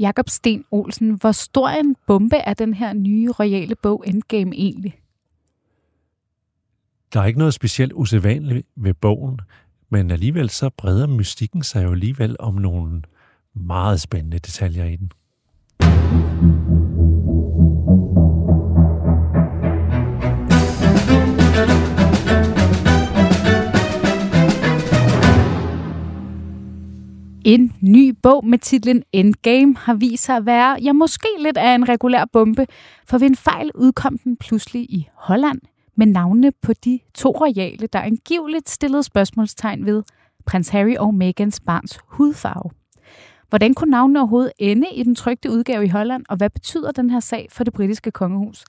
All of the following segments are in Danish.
Jakob Sten Olsen, hvor stor en bombe er den her nye royale bog Endgame egentlig? Der er ikke noget specielt usædvanligt ved bogen, men alligevel så breder mystikken sig jo alligevel om nogle meget spændende detaljer i den. En ny bog med titlen Endgame har vist sig at være, ja måske lidt af en regulær bombe, for ved en fejl udkom den pludselig i Holland med navnene på de to royale, der angiveligt stillede spørgsmålstegn ved prins Harry og Megans barns hudfarve. Hvordan kunne navnene overhovedet ende i den trygte udgave i Holland, og hvad betyder den her sag for det britiske kongehus?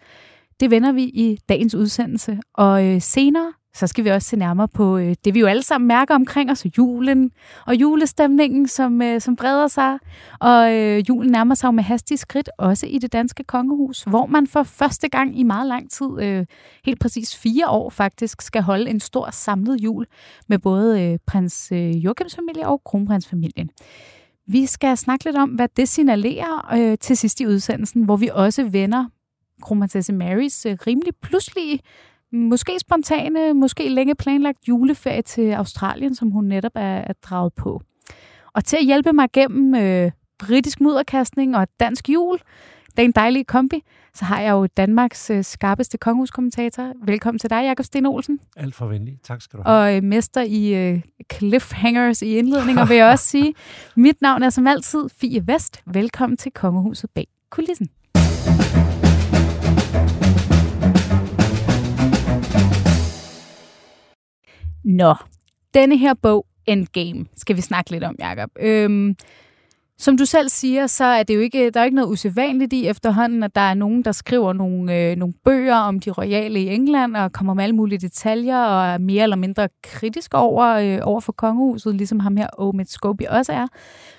Det vender vi i dagens udsendelse, og øh, senere så skal vi også se nærmere på øh, det, vi jo alle sammen mærker omkring os, julen og julestemningen, som, øh, som breder sig. Og øh, julen nærmer sig jo med hastige skridt, også i det danske kongehus, hvor man for første gang i meget lang tid, øh, helt præcis fire år faktisk, skal holde en stor samlet jul med både øh, prins øh, Joachims familie og kronprinsfamilien. Vi skal snakke lidt om, hvad det signalerer øh, til sidst i udsendelsen, hvor vi også vender kronprinsesse Marys øh, rimelig pludselige måske spontane, måske længe planlagt juleferie til Australien, som hun netop er, er draget på. Og til at hjælpe mig gennem øh, britisk mudderkastning og dansk jul, det er en dejlig kombi, så har jeg jo Danmarks øh, skarpeste kongehuskommentator. Velkommen til dig, Jakob Sten Olsen. Alt for venlig. Tak skal du have. Og øh, mester i øh, cliffhangers i indledninger, vil jeg også sige. Mit navn er som altid Fie Vest. Velkommen til Kongehuset bag kulissen. Nå, denne her bog, Endgame, skal vi snakke lidt om, Jacob. Øhm, som du selv siger, så er det jo ikke, der er ikke noget usædvanligt i efterhånden, at der er nogen, der skriver nogle, øh, nogle bøger om de royale i England, og kommer med alle mulige detaljer, og er mere eller mindre kritisk over, øh, over for kongehuset, ligesom ham her, Omid Scobie også er.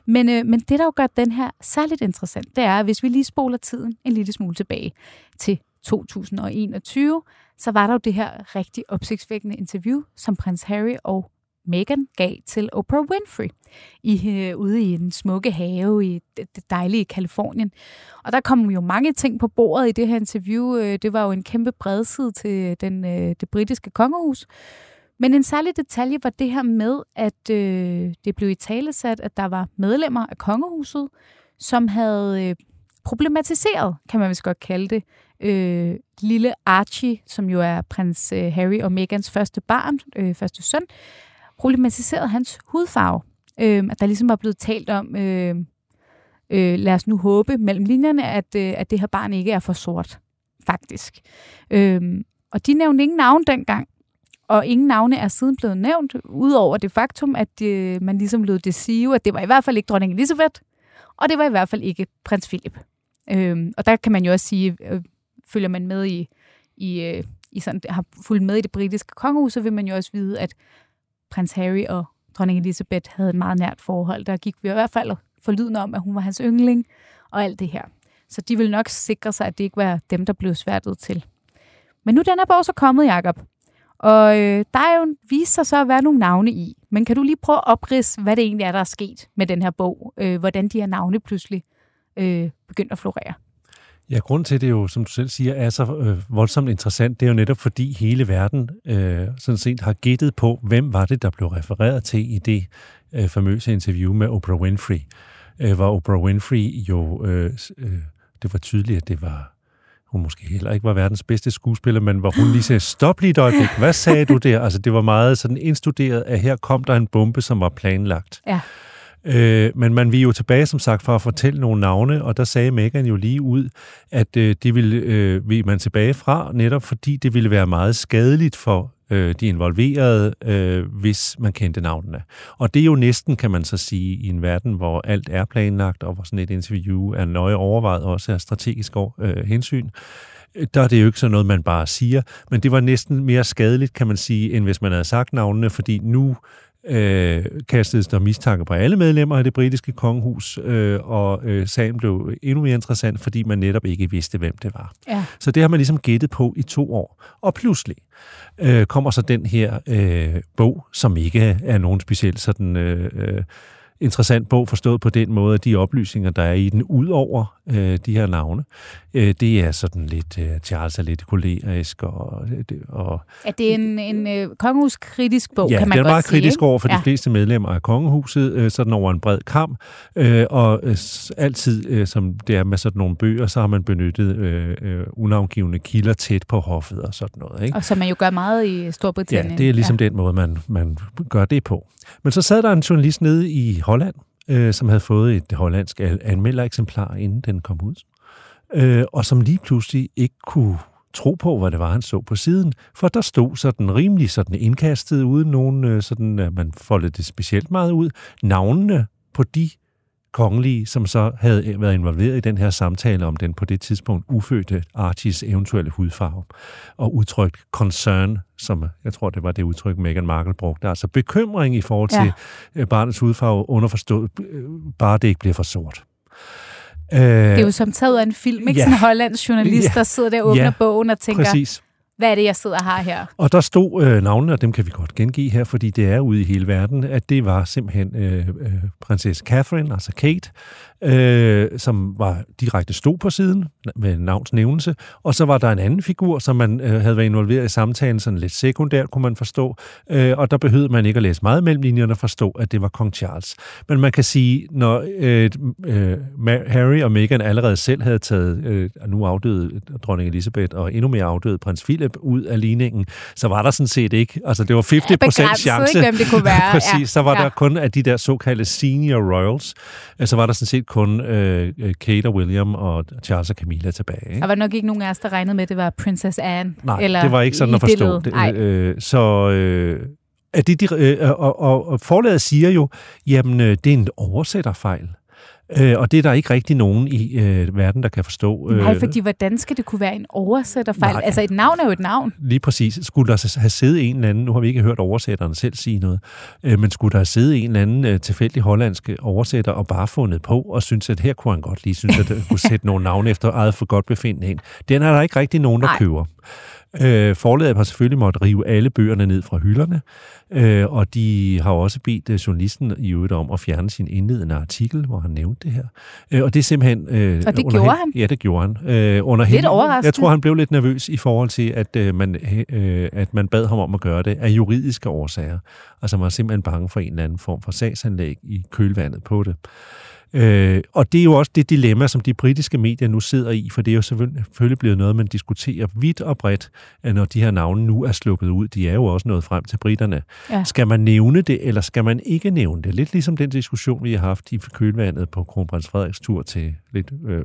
Men, øh, men det, der jo gør den her særligt interessant, det er, hvis vi lige spoler tiden en lille smule tilbage til 2021, så var der jo det her rigtig opsigtsvækkende interview, som prins Harry og Meghan gav til Oprah Winfrey i, øh, ude i den smukke have i det, det dejlige Kalifornien. Og der kom jo mange ting på bordet i det her interview. Øh, det var jo en kæmpe bredside til den, øh, det britiske kongehus. Men en særlig detalje var det her med, at øh, det blev i talesat, at der var medlemmer af kongehuset, som havde øh, problematiseret, kan man vist godt kalde det, øh, lille Archie, som jo er prins øh, Harry og Megans første barn, øh, første søn, problematiseret hans hudfarve. Øh, at der ligesom var blevet talt om, øh, øh, lad os nu håbe mellem linjerne, at, øh, at det her barn ikke er for sort, faktisk. Øh, og de nævnte ingen navn dengang, og ingen navne er siden blevet nævnt, udover det faktum, at øh, man ligesom lød det sige, at det var i hvert fald ikke dronning Elisabeth, og det var i hvert fald ikke prins Philip. Øh, og der kan man jo også sige, øh, følger man med i, i, øh, i sådan, har fulgt med i det britiske kongehus, så vil man jo også vide, at prins Harry og dronning Elizabeth havde et meget nært forhold. Der gik vi i hvert fald forlydende om, at hun var hans yndling og alt det her. Så de vil nok sikre sig, at det ikke var dem, der blev sværtet til. Men nu den er bare så kommet, Jakob. Og øh, der er jo vist sig så at være nogle navne i. Men kan du lige prøve at oprids, hvad det egentlig er, der er sket med den her bog? Øh, hvordan de her navne pludselig øh, begyndte at florere? Ja, grund til det jo, som du selv siger, er så øh, voldsomt interessant, det er jo netop fordi hele verden øh, sådan set har gættet på, hvem var det, der blev refereret til i det øh, famøse interview med Oprah Winfrey. Øh, hvor Oprah Winfrey jo, øh, øh, det var tydeligt, at det var hun måske heller ikke var verdens bedste skuespiller, men hvor hun lige sagde, stop lige et øjeblik, hvad sagde du der? Altså det var meget sådan indstuderet, at her kom der en bombe, som var planlagt. Ja. Øh, men man vil jo tilbage, som sagt, for at fortælle nogle navne, og der sagde Megan jo lige ud, at øh, det ville øh, vil man tilbage fra, netop fordi det ville være meget skadeligt for øh, de involverede, øh, hvis man kendte navnene. Og det er jo næsten, kan man så sige, i en verden, hvor alt er planlagt, og hvor sådan et interview er nøje overvejet, også af strategisk øh, hensyn, øh, der er det jo ikke sådan noget, man bare siger, men det var næsten mere skadeligt, kan man sige, end hvis man havde sagt navnene, fordi nu øh, kastedes der mistanke på alle medlemmer af det britiske kongehus, øh, og øh, sagen blev endnu mere interessant, fordi man netop ikke vidste, hvem det var. Ja. Så det har man ligesom gættet på i to år. Og pludselig øh, kommer så den her øh, bog, som ikke er nogen speciel sådan... Øh, øh, interessant bog forstået på den måde, at de oplysninger, der er i den, ud over øh, de her navne, øh, det er sådan lidt, øh, Charles er lidt kolerisk. Og, og, er det en, en øh, kongehuskritisk bog, ja, kan man godt sige? Ja, det er meget kritisk over for ja. de fleste medlemmer af kongehuset, øh, sådan over en bred kamp, øh, og øh, altid, øh, som det er med sådan nogle bøger, så har man benyttet øh, øh, unavngivende kilder tæt på hoffet og sådan noget. Ikke? Og som man jo gør meget i Storbritannien. Ja, det er ligesom ja. den måde, man, man gør det på. Men så sad der en journalist nede i Holland, øh, som havde fået et hollandsk anmeldereksemplar, inden den kom ud, øh, og som lige pludselig ikke kunne tro på, hvad det var, han så på siden. For der stod sådan rimelig sådan indkastet, uden nogen, øh, sådan, at man foldede det specielt meget ud, navnene på de kongelige, som så havde været involveret i den her samtale om den på det tidspunkt ufødte Archies eventuelle hudfarve, og udtrykt concern, som jeg tror, det var det udtryk, Meghan Markle brugte. Altså bekymring i forhold til ja. barnets hudfarve, underforstået, bare det ikke bliver for sort. Det er jo som taget af en film, ikke? Ja. Sådan en hollandsk journalist, ja. der sidder der og åbner ja. bogen og tænker, Præcis hvad er det, jeg sidder og har her? Og der stod øh, navnene, og dem kan vi godt gengive her, fordi det er ude i hele verden, at det var simpelthen øh, øh, prinsesse Catherine, altså Kate, øh, som var direkte stod på siden med navns nævnelse, og så var der en anden figur, som man øh, havde været involveret i samtalen, sådan lidt sekundært, kunne man forstå, øh, og der behøvede man ikke at læse meget mellem linjerne at forstå, at det var kong Charles. Men man kan sige, når øh, øh, Harry og Meghan allerede selv havde taget øh, nu afdøde dronning Elizabeth og endnu mere afdøde prins Philip ud af ligningen, så var der sådan set ikke, altså det var 50 procent chance. Ikke, hvem det kunne være. Præcis, ja. så var ja. der kun af de der såkaldte senior royals, så var der sådan set kun øh, Kate og William og Charles og Camilla tilbage. Ikke? Der var nok ikke nogen af os, der regnede med, at det var Princess Anne. Nej, eller det var ikke sådan at forstå. Det, øh, så øh, at det, de, øh, og, og, og forlaget siger jo, jamen øh, det er en oversætterfejl. Øh, og det er der ikke rigtig nogen i øh, verden, der kan forstå. Øh, Nej, fordi hvordan skal det kunne være en oversætterfejl? Nej. Altså et navn er jo et navn. Lige præcis. Skulle der have siddet en eller anden, nu har vi ikke hørt oversætteren selv sige noget, øh, men skulle der have siddet en eller anden øh, tilfældig hollandsk oversætter og bare fundet på og synes, at her kunne han godt lige synes, at der kunne sætte nogle navne efter eget for godt befindende ind. Den er der ikke rigtig nogen, der Nej. køber. Øh, forlaget har selvfølgelig måttet rive alle bøgerne ned fra hylderne, øh, og de har også bedt øh, journalisten i øvrigt om at fjerne sin indledende artikel, hvor han nævnte det her. Øh, og det er simpelthen... Øh, og det gjorde hen, han? Ja, det gjorde han. Øh, under lidt overraskende. Jeg tror, han blev lidt nervøs i forhold til, at, øh, man, øh, at man bad ham om at gøre det af juridiske årsager. Altså man er simpelthen bange for en eller anden form for sagsanlæg i kølvandet på det. Øh, og det er jo også det dilemma, som de britiske medier nu sidder i, for det er jo selvfølgelig blevet noget, man diskuterer vidt og bredt, når de her navne nu er sluppet ud. De er jo også nået frem til britterne. Ja. Skal man nævne det, eller skal man ikke nævne det? Lidt ligesom den diskussion, vi har haft i kølvandet på kronprins Frederiks tur til lidt øh,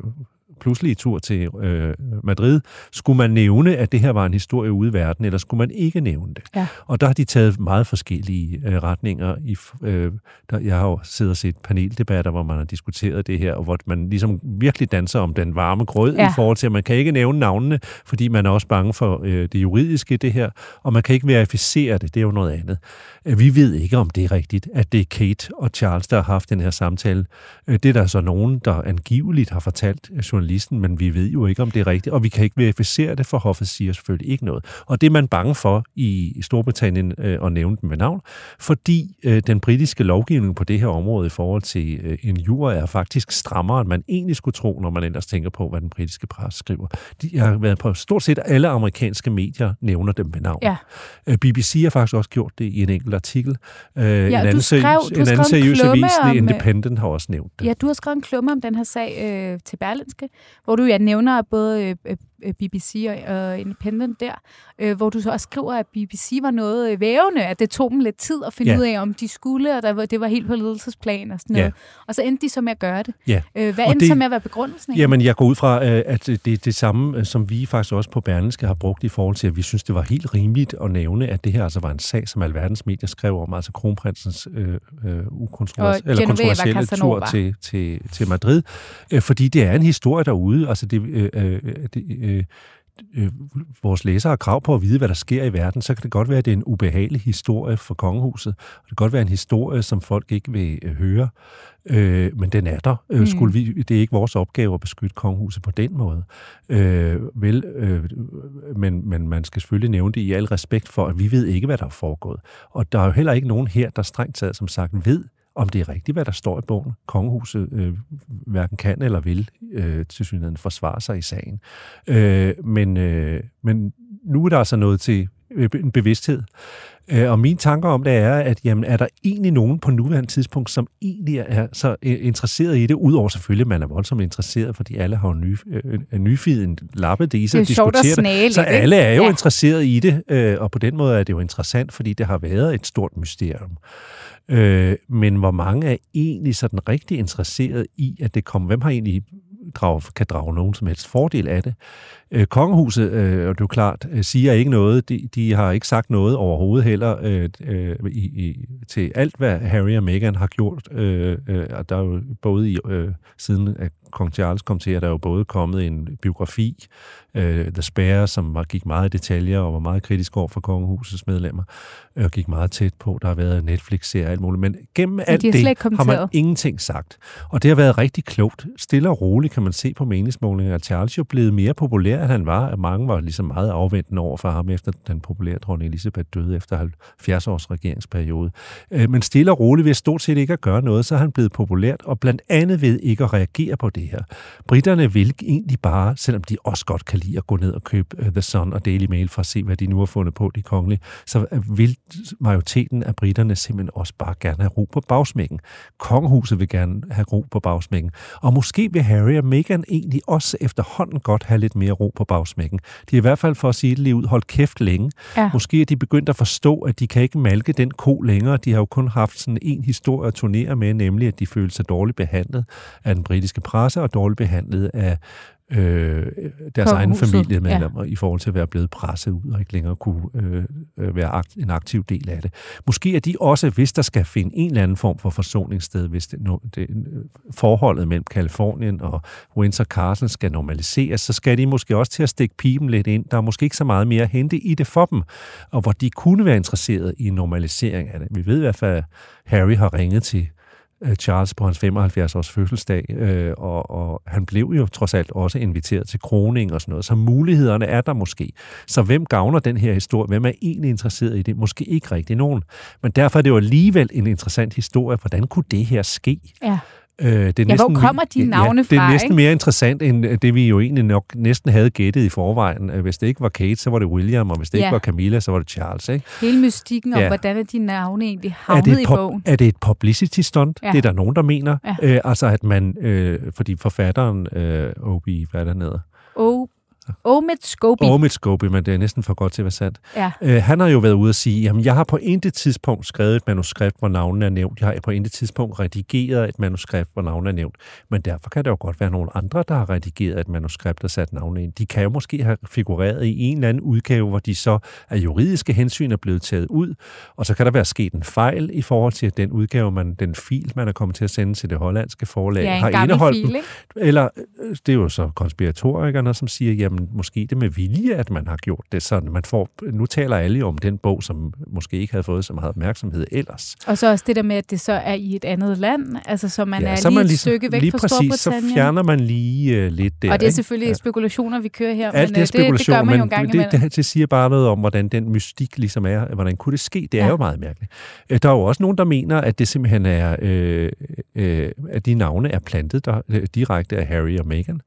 pludselige tur til øh, Madrid, skulle man nævne, at det her var en historie ude i verden, eller skulle man ikke nævne det? Ja. Og der har de taget meget forskellige øh, retninger. I, øh, der, jeg har jo siddet og set paneldebatter, hvor man har diskuteret det her, og hvor man ligesom virkelig danser om den varme grød ja. i forhold til, at man kan ikke nævne navnene, fordi man er også bange for øh, det juridiske i det her, og man kan ikke verificere det, det er jo noget andet. Øh, vi ved ikke, om det er rigtigt, at det er Kate og Charles, der har haft den her samtale. Øh, det er der så nogen, der angiveligt har fortalt journalisten, men vi ved jo ikke, om det er rigtigt, og vi kan ikke verificere det, for hoffet siger selvfølgelig ikke noget. Og det er man bange for i Storbritannien øh, at nævne dem ved navn, fordi øh, den britiske lovgivning på det her område i forhold til øh, en jur er faktisk strammere, end man egentlig skulle tro, når man ellers tænker på, hvad den britiske presse skriver. De har været på stort set alle amerikanske medier nævner dem ved navn. Ja. Øh, BBC har faktisk også gjort det i en enkelt artikel. Øh, ja, en anden, skrev, en anden seriøs avis, The øh, Independent, har også nævnt det. Ja, du har skrevet en klumme om den her sag øh, til Berlinske, hvor du ja, nævner både øh, øh BBC og, Independent der, øh, hvor du så også skriver, at BBC var noget øh, vævende, at det tog dem lidt tid at finde ja. ud af, om de skulle, og der var, det var helt på ledelsesplan og sådan noget. Ja. Og så endte de så med at gøre det. Ja. Øh, hvad og endte det, så med at være begrundelsen? Egentlig? Jamen, jeg går ud fra, øh, at det er det samme, øh, som vi faktisk også på Berlingske har brugt i forhold til, at vi synes, det var helt rimeligt at nævne, at det her altså var en sag, som alverdens medier skrev om, altså kronprinsens øh, øh, eller kontroversielle tur til, til, til Madrid. Øh, fordi det er en historie derude. Altså, det, øh, øh, det øh, øh, vores læsere har krav på at vide, hvad der sker i verden, så kan det godt være, at det er en ubehagelig historie for kongehuset. Det kan godt være en historie, som folk ikke vil øh, høre, øh, men den er der. Øh, mm. Skulle vi, det er ikke vores opgave at beskytte kongehuset på den måde. Øh, vel, øh, men, men man skal selvfølgelig nævne det i al respekt for, at vi ved ikke, hvad der er foregået. Og der er jo heller ikke nogen her, der strengt taget som sagt ved, om det er rigtigt, hvad der står i bogen. Kongehuset øh, hverken kan eller vil øh, til synligheden forsvare sig i sagen. Øh, men, øh, men nu er der altså noget til en bevidsthed. Øh, og mine tanker om det er, at jamen, er der egentlig nogen på nuværende tidspunkt, som egentlig er så øh, interesseret i det, udover selvfølgelig, at man er voldsomt interesseret, fordi alle har jo ny, øh, nyfidet en lappe det i sig at diskuterer det. Så alle er jo Ja. ja. interesseret i det, øh, og på den måde er det jo interessant, fordi det har været et stort mysterium. Øh, men hvor mange er egentlig sådan rigtig interesseret i, at det kommer? Hvem har egentlig drage, kan drage nogen som helst fordel af det? Øh, kongehuset, øh, og det er jo klart, øh, siger ikke noget. De, de har ikke sagt noget overhovedet heller øh, øh, i, i, til alt, hvad Harry og Meghan har gjort. Øh, øh, og der er jo både i, øh, siden at kong Charles kom til, er der jo både kommet en biografi, øh, The Spare, som var, gik meget i detaljer og var meget kritisk over for kongehusets medlemmer, og gik meget tæt på. Der har været Netflix-serier og alt muligt. Men gennem alt de har det har man ingenting sagt. Og det har været rigtig klogt. Stille og roligt kan man se på meningsmålinger, at Charles jo blevet mere populær, end han var. At mange var ligesom meget afventende over for ham, efter den populære dronning Elisabeth døde efter 70 års regeringsperiode. Øh, Men stille og roligt ved stort set ikke at gøre noget, så er han blevet populært, og blandt andet ved ikke at reagere på det her. Britterne vil egentlig bare, selvom de også godt kan lide at gå ned og købe øh, The Sun og Daily Mail for at se, hvad de nu har fundet på, de kongelige, så øh, vil majoriteten af britterne simpelthen også bare gerne have ro på bagsmækken. Kongehuset vil gerne have ro på bagsmækken. Og måske vil Harry og Meghan egentlig også efterhånden godt have lidt mere ro på bagsmækken. De er i hvert fald for at sige det lige ud, holdt kæft længe. Ja. Måske er de begyndt at forstå, at de kan ikke malke den ko længere. De har jo kun haft sådan en historie at turnere med, nemlig at de følte sig dårligt behandlet af den britiske presse og dårligt behandlet af øh, deres egen Kongehuset, familiemedlemmer ja. i forhold til at være blevet presset ud og ikke længere kunne øh, øh, være akt, en aktiv del af det. Måske er de også, hvis der skal finde en eller anden form for forsoningssted, hvis det, no, det, øh, forholdet mellem Kalifornien og Windsor Castle skal normaliseres, så skal de måske også til at stikke pipen lidt ind. Der er måske ikke så meget mere at hente i det for dem, og hvor de kunne være interesseret i en normalisering af det. Vi ved i hvert fald, at Harry har ringet til Charles på hans 75-års fødselsdag, øh, og, og han blev jo trods alt også inviteret til kroning og sådan noget, så mulighederne er der måske. Så hvem gavner den her historie? Hvem er egentlig interesseret i det? Måske ikke rigtig nogen. Men derfor er det jo alligevel en interessant historie. Hvordan kunne det her ske? Ja. Øh, det er Ja, hvor kommer de navne ja, Det er fra, næsten ikke? mere interessant, end øh, det vi jo egentlig nok næsten havde gættet i forvejen. Øh, Hvis det ikke var Kate, så var det William, og hvis det Ja. ikke var Camilla, så var det Charles. Ikke? Hele mystikken om, Ja. hvordan er de navne egentlig Er havnet det, i bogen. er det et publicity stunt? Ja. Det er der nogen, der mener. Ja. Øh, altså at man, øh, fordi forfatteren, øh, Obi, hvad er der hedder? Oh, Omid Scobie. Omid Scobie, men det er næsten for godt til at være sandt. Ja. Øh, han har jo været ude at sige, jamen jeg har på intet tidspunkt skrevet et manuskript, hvor navnene er nævnt. Jeg har på intet tidspunkt redigeret et manuskript, hvor navnene er nævnt. Men derfor kan der jo godt være nogle andre, der har redigeret et manuskript og sat navne ind. De kan jo måske have figureret i en eller anden udgave, hvor de så af juridiske hensyn er blevet taget ud, og så kan der være sket en fejl i forhold til den udgave, man, den fil, man er kommet til at sende til det hollandske forlag, Ja, har indeholdt fil, ikke? Eller øh, det er jo så konspiratorikerne, som siger, jamen måske det med vilje, at man har gjort det sådan. Man får, nu taler alle om den bog, som måske ikke havde fået så meget opmærksomhed ellers. Og så også det der med, at det så er i et andet land, altså så man er så lige man et ligesom- stykke væk lige fra præcis, Storbritannien. så fjerner man lige uh, lidt der. og det er ikke? selvfølgelig ja. spekulationer, vi kører her, Alt men det er øh, det, det gør man jo en gang det, det, det siger bare noget om, hvordan den mystik ligesom er. Hvordan kunne det ske? Det er Ja. jo meget mærkeligt. Øh, Der er jo også nogen, der mener, at det simpelthen er, øh, øh, at de navne er plantet der, øh, direkte af Harry og Meghan.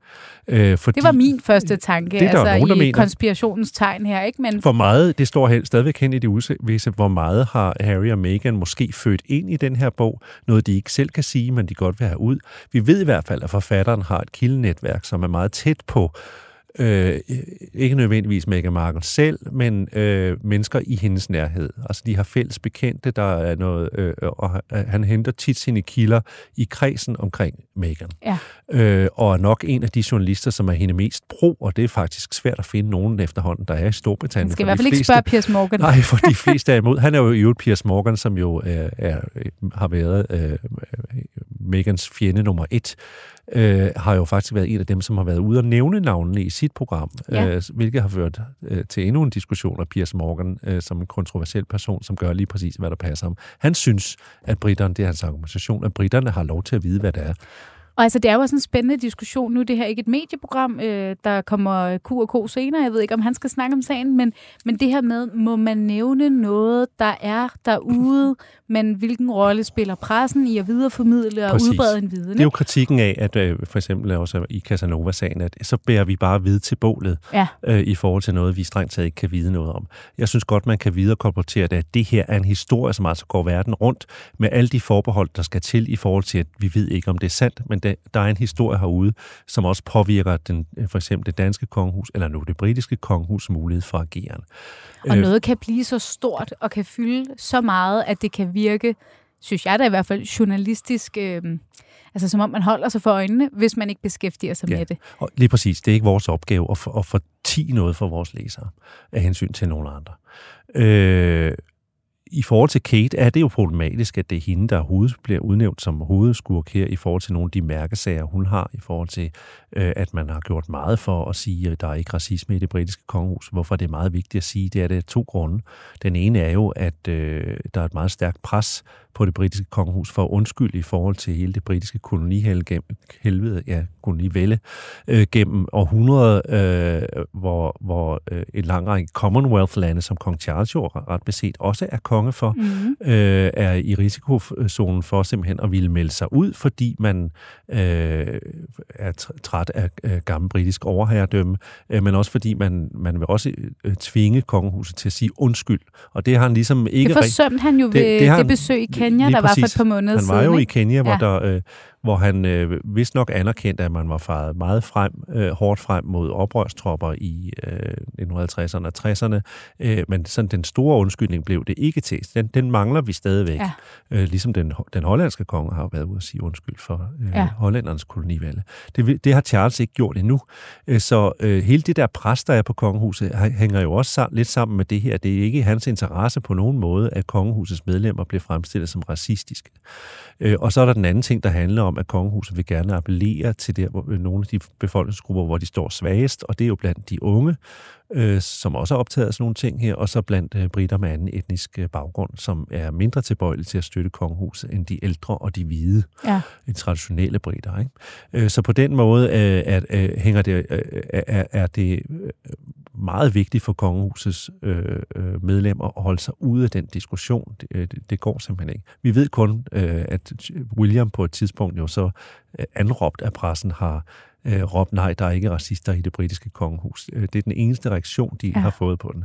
Øh, fordi Det var min første tanke, Det der altså nogen, der i mener. konspirationens tegn her, ikke? Men Hvor meget, det står hen, stadigvæk hen i det uvisse, hvor meget har Harry og Meghan måske født ind i den her bog. Noget, de ikke selv kan sige, men de godt vil have ud. Vi ved i hvert fald, at forfatteren har et kildenetværk, som er meget tæt på Øh, ikke nødvendigvis Meghan Markle selv, men øh, mennesker i hendes nærhed. Altså, de har fælles bekendte, der er noget, øh, og han henter tit sine kilder i kredsen omkring Meghan. Ja. Øh, og er nok en af de journalister, som er hende mest pro, og det er faktisk svært at finde nogen efterhånden, der er i Storbritannien. man skal i hvert fald ikke spørge Piers Morgan. Nej, for de fleste er imod. Han er jo i øvrigt Piers Morgan, som jo er, er, har været øh, Megans fjende nummer et, øh, har jo faktisk været en af dem, som har været ude og nævne navnene i sit program, Ja. øh, hvilket har ført øh, til endnu en diskussion af Piers Morgan øh, som en kontroversiel person, som gør lige præcis, hvad der passer ham. Han synes, at britterne, det er hans argumentation, at britterne har lov til at vide, hvad det er. Og altså, det er jo også en spændende diskussion nu. Det her er ikke et medieprogram. Øh, der kommer Q og K senere. Jeg ved ikke, om han skal snakke om sagen. Men, men det her med, må man nævne noget, der er derude, men hvilken rolle spiller pressen i at videreformidle og Præcis. udbrede en viden? Det er jo kritikken af, at øh, for eksempel også i Casanova-sagen, at så bærer vi bare vid til bålet Ja. øh, i forhold til noget, vi strengt taget ikke kan vide noget om. Jeg synes godt, man kan viderekolportere det, at det her er en historie, som altså går verden rundt med alle de forbehold, der skal til i forhold til, at vi ved ikke, om det er sandt, men der er en historie herude, som også påvirker den, øh, for eksempel det danske kongehus, eller nu det britiske kongehus mulighed for ageren. Og Øh, noget kan blive så stort og kan fylde så meget, at det kan virke, synes jeg da i hvert fald, journalistisk, øh, altså som om man holder sig for øjnene, hvis man ikke beskæftiger sig Ja. med det. Og lige præcis, det er ikke vores opgave at, for, at fortige noget for vores læsere af hensyn til nogle andre. Øh, i forhold til Kate er det jo problematisk, at det er hende, der hoved, bliver udnævnt som hovedskurk her i forhold til nogle af de mærkesager, hun har, i forhold til, øh, at man har gjort meget for at sige, at der er ikke racisme i det britiske kongehus. Hvorfor er det meget vigtigt at sige? Det er det af to grunde. Den ene er jo, at øh, der er et meget stærkt pres på det britiske kongehus for at undskylde i forhold til hele det britiske kolonihelvede, ja, kolonivælde, øh, gennem århundreder, øh, hvor, hvor øh, en lang række Commonwealth-lande, som kong Charles jo ret beset også er konge for, Mm-hmm. øh, er i risikozonen for simpelthen at ville melde sig ud, fordi man øh, er tr- træt af øh, gammel britisk overherredømme, øh, men også fordi man, man vil også øh, tvinge kongehuset til at sige undskyld. Og det har han ligesom ikke Det forsømte han jo ved det det, det han- besøg i Kenya, der var for et par måneder Han siden. var jo i ikke? Kenya, hvor, Ja. der, øh, hvor han øh, vist nok anerkendte, at man var faret meget frem, øh, hårdt frem mod oprørstropper i øh, 1950'erne og 60'erne. Øh, men sådan den store undskyldning blev det ikke til. Den, den mangler vi stadigvæk. Ja. Øh, ligesom den, den hollandske konge har været ude at sige undskyld for øh, Ja. hollændernes kolonivalg. Det, det har Charles ikke gjort endnu. Øh, så øh, hele det der pres, der er på kongehuset, hæ- hænger jo også sam- lidt sammen med det her. Det er ikke hans interesse på nogen måde, at kongehusets medlemmer bliver fremstillet som racistiske. Øh, og så er der den anden ting, der handler om, at kongehuset vil gerne appellere til der, hvor, øh, nogle af de befolkningsgrupper, hvor de står svagest, og det er jo blandt de unge, øh, som også er optaget af sådan nogle ting her, og så blandt øh, britter med anden etnisk øh, baggrund, som er mindre tilbøjelige til at støtte kongehuset end de ældre og de hvide, Ja. de traditionelle britter. Ikke? Øh, så på den måde øh, er, øh, hænger det, øh, er, er det meget vigtigt for kongehusets øh, øh, medlemmer at holde sig ude af den diskussion. Det, øh, det, det går simpelthen ikke. Vi ved kun, øh, at William på et tidspunkt jo så øh, anråbt af pressen har øh, råbt, nej, der er ikke racister i det britiske kongehus. Øh, det er den eneste reaktion, de ja. har fået på den,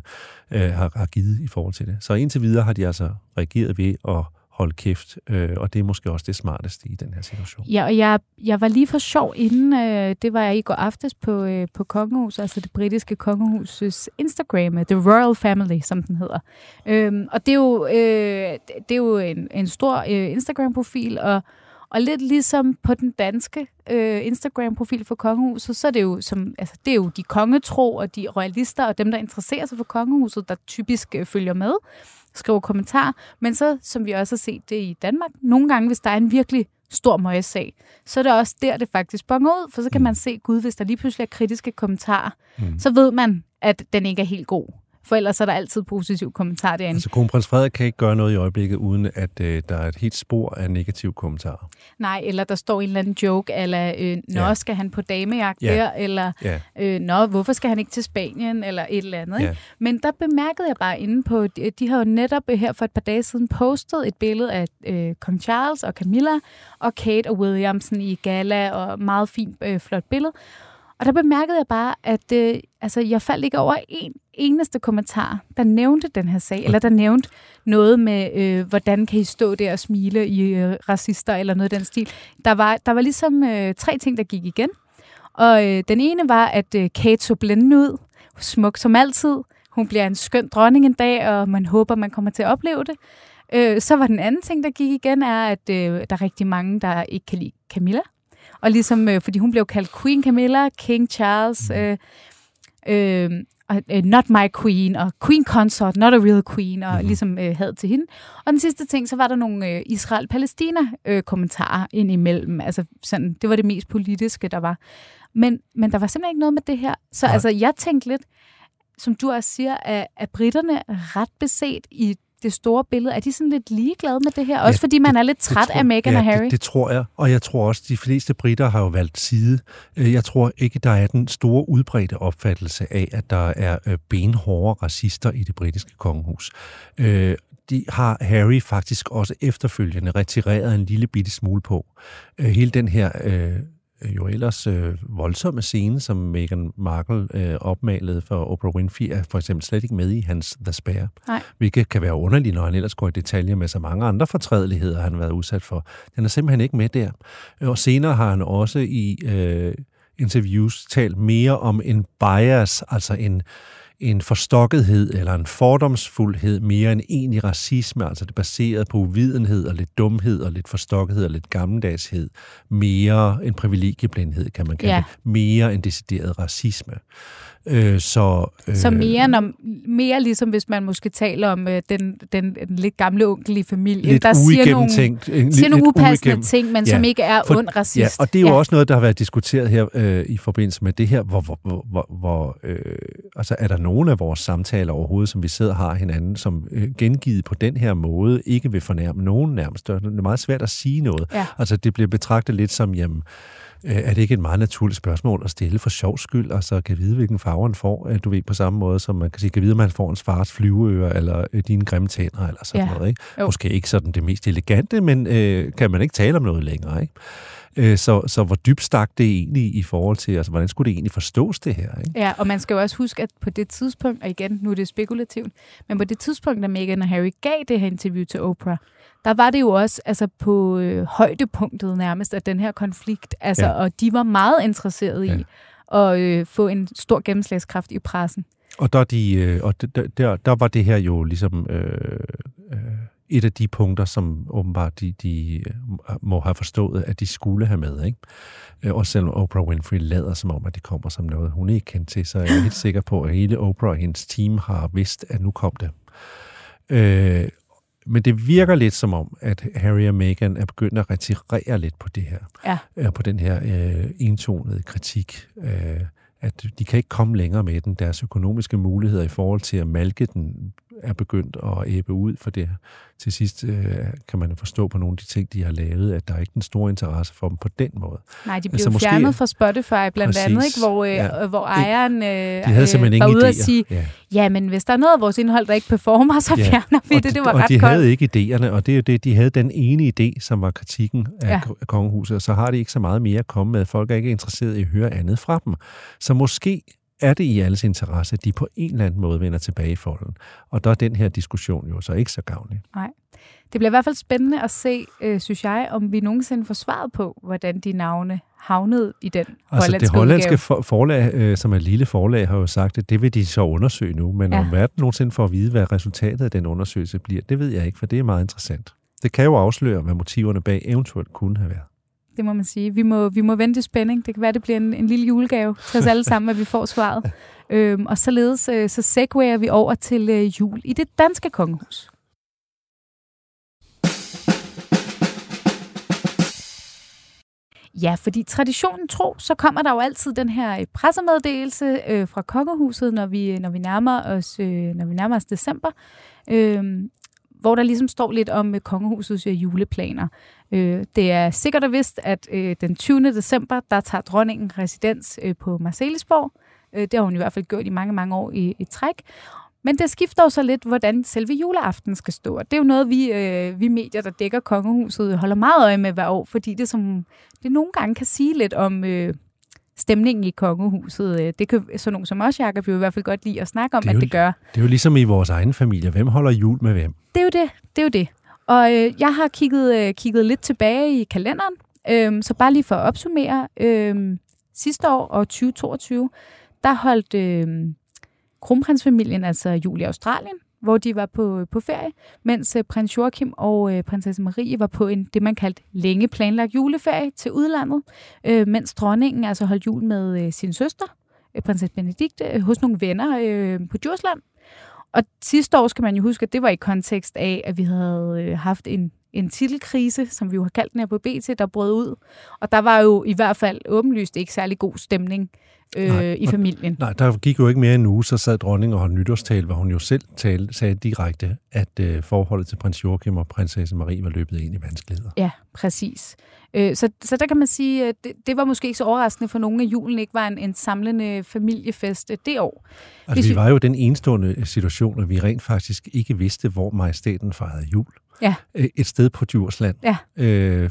øh, har, har givet i forhold til det. Så indtil videre har de altså reageret ved at holde kæft, øh, og det er måske også det smarteste i den her situation. Ja, og jeg, jeg var lige for sjov inden, øh, det var jeg i går aftes på, øh, på Kongehus, altså det britiske kongehusets Instagram, øh, The Royal Family, som den hedder. Øhm, og det er jo, øh, det er jo en, en stor øh, Instagram-profil, og, og lidt ligesom på den danske øh, Instagram-profil for kongehuset, så er det jo, som, altså, det er jo de kongetro og de royalister og dem, der interesserer sig for kongehuset, der typisk øh, følger med, skriver kommentarer. Men så, som vi også har set det i Danmark, nogle gange, hvis der er en virkelig stor møgssag, så er det også der, det faktisk bonger ud, for så kan Mm. man se, gud, hvis der lige pludselig er kritiske kommentarer, Mm. så ved man, at den ikke er helt god. For ellers er der altid positiv kommentar derinde. Altså, kronprins Frederik kan ikke gøre noget i øjeblikket, uden at øh, der er et helt spor af negative kommentarer. Nej, eller der står en eller anden joke, eller øh, nå, Ja. skal han på damejagt Ja. der, eller Ja, øh, nå, hvorfor skal han ikke til Spanien, eller et eller andet. Ikke? ja. Men der bemærkede jeg bare inde på, de, de har jo netop øh, her for et par dage siden postet et billede af øh, kong Charles og Camilla, og Kate og Williamson i gala, og meget fint, øh, flot billede. Og der bemærkede jeg bare, at øh, altså, jeg faldt ikke over en eneste kommentar, der nævnte den her sag, eller der nævnte noget med, øh, hvordan kan I stå der og smile i øh, racister, eller noget i den stil. Der var, der var ligesom øh, tre ting, der gik igen. Og øh, den ene var, at øh, Kate så blændende ud, smuk som altid. Hun bliver en skøn dronning en dag, og man håber, man kommer til at opleve det. Øh, så var den anden ting, der gik igen, er, at øh, der er rigtig mange, der ikke kan lide Camilla. Og ligesom, øh, fordi hun blev kaldt Queen Camilla, King Charles, øh, øh, og, øh, not my queen, og queen consort, not a real queen, og Mhm. ligesom øh, had til hende. Og den sidste ting, så var der nogle øh, Israel-Palæstina-kommentarer ind imellem. Altså, sådan, det var det mest politiske, der var. Men, men der var simpelthen ikke noget med det her. Så Nej. altså, jeg tænkte lidt, som du også siger, at, at britterne er ret beset i det store billede? Er de sådan lidt ligeglade med det her? Også ja, fordi man det, er lidt træt tror, af Meghan ja, og Harry? Det, det tror jeg, og jeg tror også, de fleste britter har jo valgt side. Øh, jeg tror ikke, der er den store udbredte opfattelse af, at der er øh, benhårde racister i det britiske kongehus. Øh, de har Harry faktisk også efterfølgende retireret en lille bitte smule på. Hele den her jo ellers øh, voldsomme scene, som Meghan Markle øh, opmalede for Oprah Winfrey, er for eksempel slet ikke med i hans The Spare. Nej. Hvilket kan være underligt, når han ellers går i detaljer med så mange andre fortrædeligheder, han har været udsat for. Den er simpelthen ikke med der. Og senere har han også i øh, interviews talt mere om en bias, altså en en forstokkethed eller en fordomsfuldhed mere end egentlig racisme, altså det er baseret på uvidenhed og lidt dumhed og lidt forstokkethed og lidt gammeldagshed, mere en privilegieblindhed, kan man kalde ja. det, mere en decideret racisme. Øh, så, øh, så mere, når, mere ligesom hvis man måske taler om øh, den, den, den lidt gamle onkel i familien, lidt der siger nogle, siger nogle upassende ting, men ja, som ikke er for, ond racist. Ja, og det er jo ja. også noget, der har været diskuteret her øh, i forbindelse med det her, hvor, hvor, hvor, hvor øh, altså er der nogen af vores samtaler overhovedet, som vi sidder og har hinanden, som øh, gengivet på den her måde, ikke vil fornærme nogen nærmest. Det er meget svært at sige noget. Ja. Altså det bliver betragtet lidt som, jamen, Øh, er det ikke et meget naturligt spørgsmål at stille for sjov skyld, og så kan vide, hvilken farve han får, du ved, på samme måde som man kan sige, kan vide, om han får en fars flyveører, eller øh, dine grimme tænder, eller sådan ja. noget, ikke? Jo. Måske ikke sådan det mest elegante, men øh, kan man ikke tale om noget længere, ikke? Øh, så, så hvor dybt stak det egentlig i forhold til, altså hvordan skulle det egentlig forstås det her? Ikke? Ja, og man skal jo også huske, at på det tidspunkt, og igen, nu er det spekulativt, men på det tidspunkt, da Meghan og Harry gav det her interview til Oprah, der var det jo også altså på øh, højdepunktet nærmest af den her konflikt, altså, ja. og de var meget interesserede ja. i at øh, få en stor gennemslagskraft i pressen. Og der, de, øh, og der, der, der var det her jo ligesom øh, øh, et af de punkter, som åbenbart de, de øh, må have forstået, at de skulle have med. Ikke? Øh, og selvom Oprah Winfrey lader som om, at det kommer som noget, hun ikke kendte til, så er jeg helt sikker på, at hele Oprah og hendes team har vidst, at nu kom det. Øh, men det virker lidt som om, at Harry og Meghan er begyndt at retirere lidt på det her. Ja. Øh, på den her øh, entonede kritik. Øh, at de kan ikke komme længere med den. Deres økonomiske muligheder i forhold til at malke den er begyndt at æbe ud for det. Til sidst øh, kan man forstå på nogle af de ting, de har lavet, at der er ikke den store interesse for dem på den måde. Nej, de blev altså, måske, fjernet fra Spotify blandt præcis, andet, ikke? Hvor, øh, ja, hvor ejeren øh, de havde simpelthen var ude at sige, ja. ja, men hvis der er noget af vores indhold, der ikke performer, så ja, fjerner vi det. Det var og ret de koldt. havde ikke idéerne, og det er jo det, de havde den ene idé, som var kritikken af ja. kongehuset, og så har de ikke så meget mere at komme med. Folk er ikke interesseret i at høre andet fra dem. Så måske er det i alles interesse, at de på en eller anden måde vender tilbage i folden. Og der er den her diskussion jo så ikke så gavnlig. Nej. Det bliver i hvert fald spændende at se, øh, synes jeg, om vi nogensinde får svaret på, hvordan de navne havnede i den altså, hollandske det hollandske for, forlag, øh, som er et lille forlag, har jo sagt, at det vil de så undersøge nu. Men ja. om verden nogensinde får at vide, hvad resultatet af den undersøgelse bliver, det ved jeg ikke, for det er meget interessant. Det kan jo afsløre, hvad motiverne bag eventuelt kunne have været. Det må man sige. Vi må, vi må vente i spænding. Det kan være, det bliver en, en lille julegave til os alle sammen, at vi får svaret. øhm, og således øh, så segwayer vi over til øh, jul i det danske kongehus. Ja, fordi traditionen tro, så kommer der jo altid den her øh, pressemeddelelse øh, fra kongehuset, når vi, når vi nærmer os, øh, når vi nærmer os december. Øh, hvor der ligesom står lidt om kongehusets øh, juleplaner. Øh, det er sikkert og vist, at øh, den 20. december, der tager dronningen residens på Marcelisborg. Det har hun i hvert fald gjort i mange, mange år i, i træk. Men det skifter jo så lidt, hvordan selve juleaften skal stå. Og det er jo noget, vi, øh, vi medier, der dækker kongehuset, holder meget øje med hver år, fordi det, som, det nogle gange kan sige lidt om, øh, stemningen i kongehuset. Øh, det kan sådan nogen som os, Jacob, jo i hvert fald godt lide at snakke om, det at det gør. Det er jo ligesom i vores egen familie. Hvem holder jul med hvem? Det er jo det. Det er jo det. Og øh, jeg har kigget, øh, kigget lidt tilbage i kalenderen, øh, så bare lige for at opsummere. Øh, sidste år og 2022, der holdt øh, kronprinsfamilien altså jul i Australien hvor de var på, på ferie, mens øh, prins Joachim og øh, prinsesse Marie var på en, det man kaldte længe planlagt juleferie til udlandet, øh, mens dronningen altså holdt jul med øh, sin søster, øh, prinsesse Benedikte, øh, hos nogle venner øh, på Djursland. Og sidste år skal man jo huske, at det var i kontekst af, at vi havde øh, haft en en titelkrise, som vi jo har kaldt den her på BT, der brød ud. Og der var jo i hvert fald åbenlyst ikke særlig god stemning øh, nej, i familien. Nej, der gik jo ikke mere end en uge, så sad dronningen og holdt nytårstal, hvor hun jo selv talte, sagde direkte, at øh, forholdet til prins Joachim og prinsesse Marie var løbet ind i vanskeligheder. Ja, præcis. Øh, så, så der kan man sige, at det, det var måske ikke så overraskende for nogen, at julen ikke var en, en samlende familiefest øh, det år. Altså, Hvis vi var jo den enestående situation, at vi rent faktisk ikke vidste, hvor majestæten fejrede jul ja. Øh, et sted på Djursland. Ja. Øh,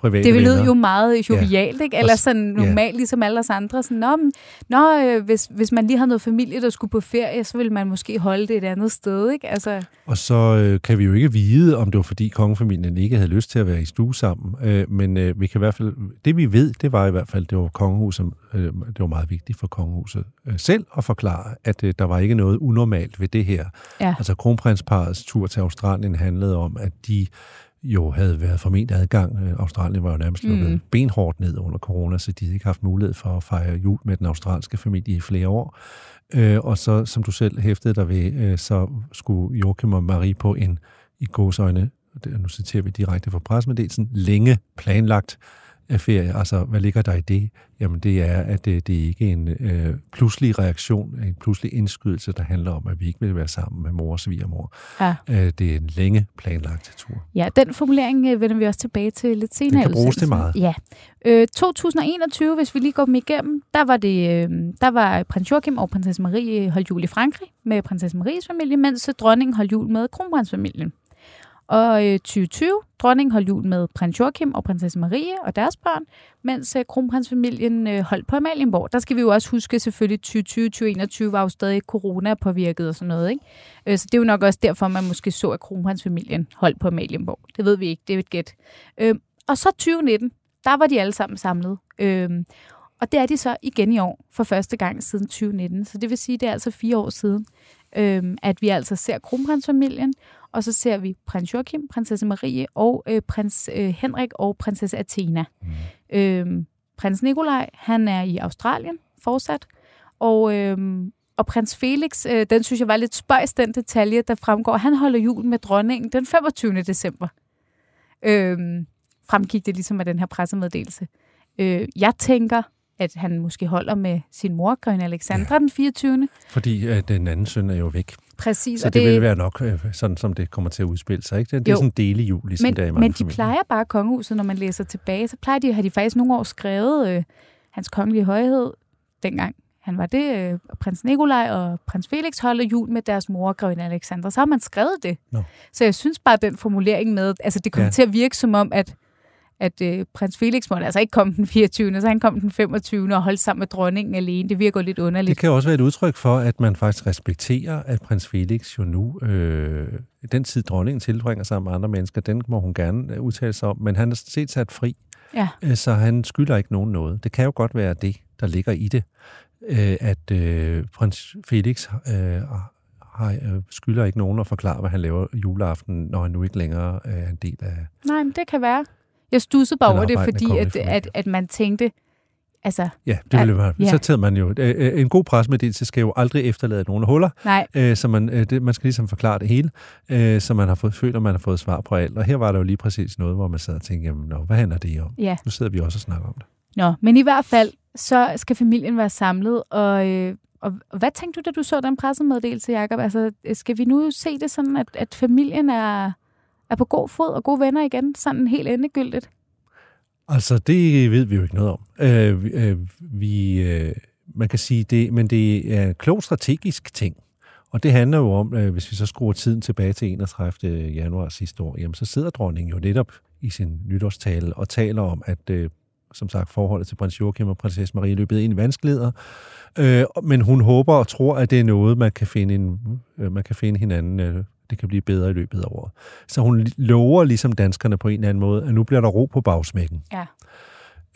private det lød jo meget jovialt, ja. ikke? Eller sådan normalt, ja. ligesom alle os andre. Sådan, nå, men, nå øh, hvis, hvis man lige har noget familie, der skulle på ferie, så ville man måske holde det et andet sted, ikke? Altså... Og så øh, kan vi jo ikke vide, om det var fordi kongefamilien ikke havde lyst til at være i stue sammen. Øh, men øh, vi kan i hvert fald, det vi ved, det var i hvert fald, det var kongehuset, øh, det var meget vigtigt for kongehuset øh, selv at forklare, at øh, der var ikke noget unormalt ved det her. Ja. Altså kronprinsparets tur til Australien handlede om, at de jo havde været forment adgang. Øh, Australien var jo nærmest lukket mm. benhårdt ned under corona, så de havde ikke haft mulighed for at fejre jul med den australske familie i flere år. Øh, og så, som du selv hæftede dig ved, øh, så skulle Joachim og Marie på en, i gåsøjne, nu citerer vi direkte fra pressemeddelelsen, længe planlagt ferie. Altså, hvad ligger der i det? Jamen, det er, at det, det er ikke en øh, pludselig reaktion, en pludselig indskydelse, der handler om, at vi ikke vil være sammen med mor og svigermor. Ja. Øh, det er en længe planlagt tur. Ja, den formulering øh, vender vi også tilbage til lidt senere. Det kan bruges til meget. Ja. Øh, 2021, hvis vi lige går dem igennem, der var, det, øh, der var prins Joachim og prinsesse Marie holdt jul i Frankrig med prinsesse Maries familie, mens dronningen holdt jul med kronprinsfamilien. Og øh, 2020, dronningen holdt jul med prins Joachim og prinsesse Marie og deres børn, mens øh, kronprinsfamilien øh, holdt på Amalienborg. Der skal vi jo også huske selvfølgelig, 2020-2021 var jo stadig corona-påvirket og sådan noget. Ikke? Øh, så det er jo nok også derfor, man måske så, at kronprinsfamilien holdt på Amalienborg. Det ved vi ikke, det er et gæt. Øh, og så 2019, der var de alle sammen samlet. Øh, og det er de så igen i år, for første gang siden 2019. Så det vil sige, det er altså fire år siden, øh, at vi altså ser kronprinsfamilien, og så ser vi prins Joachim, prinsesse Marie og øh, prins øh, Henrik og prinsesse Athena. Mm. Øh, prins Nikolaj, han er i Australien fortsat, og, øh, og prins Felix, øh, den synes jeg var lidt spøjs, den detalje, der fremgår. Han holder jul med dronningen den 25. december. Øh, fremgik det ligesom af den her pressemeddelelse. Øh, jeg tænker, at han måske holder med sin mor, Grøn Alexandra, ja. den 24. Fordi øh, den anden søn er jo væk. Præcis. Så det, det vil være nok, øh, sådan som det kommer til at udspille sig. Ikke? Det, det er sådan en dele jul, ligesom men, der i mange Men de familier. plejer bare kongehuset, når man læser tilbage, så plejer de, har de faktisk nogle år skrevet øh, hans kongelige højhed, dengang han var det, øh, prins Nikolaj og prins Felix holder jul med deres mor, Grøn Alexandra. Så har man skrevet det. No. Så jeg synes bare, den formulering med, altså det kommer ja. til at virke som om, at at øh, prins Felix måtte altså ikke komme den 24. Så han kom den 25. og holdt sammen med dronningen alene. Det virker lidt underligt. Det kan også være et udtryk for, at man faktisk respekterer, at prins Felix jo nu, øh, den tid dronningen tilbringer sammen med andre mennesker, den må hun gerne øh, udtale sig om, men han er set sat fri. Ja. Øh, så han skylder ikke nogen noget. Det kan jo godt være det, der ligger i det, øh, at øh, prins Felix øh, har, øh, skylder ikke nogen at forklare, hvad han laver juleaften, når han nu ikke længere er en del af... Nej, men det kan være. Jeg stussede bare over det, fordi at, at, at man tænkte, Altså, ja, det ville være. Ja. Så tager man jo... Øh, øh, en god presmeddelelse skal jo aldrig efterlade nogen huller. Nej. Øh, så man, øh, det, man skal ligesom forklare det hele, øh, så man har fået, føler, man har fået svar på alt. Og her var der jo lige præcis noget, hvor man sad og tænkte, jamen, nå, hvad handler det om? Ja. Nu sidder vi også og snakker om det. Nå, men i hvert fald, så skal familien være samlet, og, øh, og, og hvad tænkte du, da du så den pressemeddelelse, Jacob? Altså, skal vi nu se det sådan, at, at familien er er på god fod og gode venner igen, sådan helt endegyldigt? Altså, det ved vi jo ikke noget om. Øh, øh, vi, øh, man kan sige det, men det er en klog strategisk ting. Og det handler jo om, øh, hvis vi så skruer tiden tilbage til 31. januar sidste år, jamen så sidder dronningen jo netop i sin nytårstale og taler om, at øh, som sagt, forholdet til prins Joachim og prinsesse Marie løbet ind i vanskeligheder. Øh, men hun håber og tror, at det er noget, man kan finde, en, øh, man kan finde hinanden øh, det kan blive bedre i løbet af året. Så hun lover ligesom danskerne på en eller anden måde, at nu bliver der ro på bagsmækken. Ja.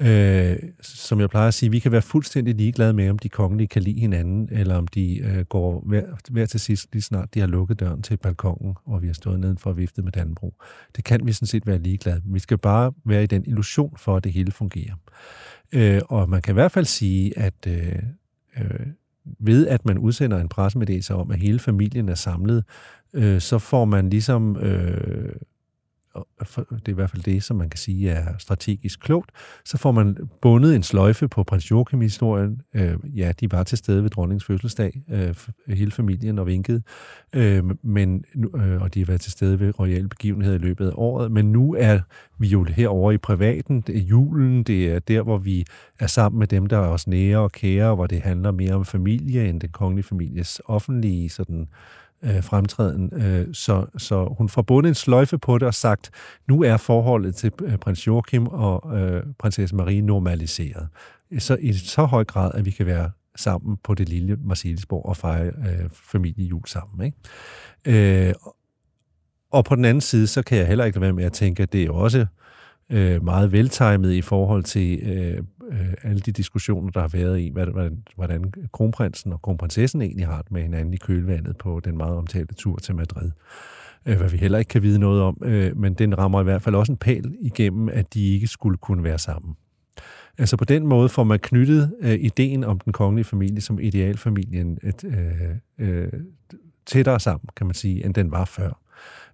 Øh, som jeg plejer at sige, vi kan være fuldstændig ligeglade med, om de kongelige kan lide hinanden, eller om de øh, går hver, hver til sidst, lige snart de har lukket døren til balkongen, og vi har stået nedenfor og viftet med Dannebro. Det kan vi sådan set være ligeglade. Vi skal bare være i den illusion for, at det hele fungerer. Øh, og man kan i hvert fald sige, at øh, øh, ved at man udsender en pressemeddelelse om, at hele familien er samlet, øh, så får man ligesom øh, det er i hvert fald det, som man kan sige er strategisk klogt, så får man bundet en sløjfe på prins Joachim-historien. Øh, ja, de var til stede ved dronningens fødselsdag, øh, hele familien og vinkede, øh, men, øh, og de har været til stede ved royale begivenheder i løbet af året, men nu er vi jo herovre i privaten, det er julen, det er der, hvor vi er sammen med dem, der er os nære og kære, hvor det handler mere om familie end den kongelige families offentlige sådan, øh, Øh, fremtræden. Øh, så, så hun får bundet en sløjfe på det og sagt, nu er forholdet til øh, prins Joachim og øh, prinsesse Marie normaliseret. Så i så høj grad, at vi kan være sammen på det lille Marcellesborg og fejre øh, familiejul sammen. Ikke? Øh, og på den anden side, så kan jeg heller ikke lade være med at tænke, at det er også øh, Øh, meget veltimet i forhold til øh, øh, alle de diskussioner, der har været i, hvordan, hvordan kronprinsen og kronprinsessen egentlig har det med hinanden i kølvandet på den meget omtalte tur til Madrid. Øh, hvad vi heller ikke kan vide noget om, øh, men den rammer i hvert fald også en pæl igennem, at de ikke skulle kunne være sammen. Altså på den måde får man knyttet øh, ideen om den kongelige familie som idealfamilien et, øh, øh, tættere sammen, kan man sige, end den var før.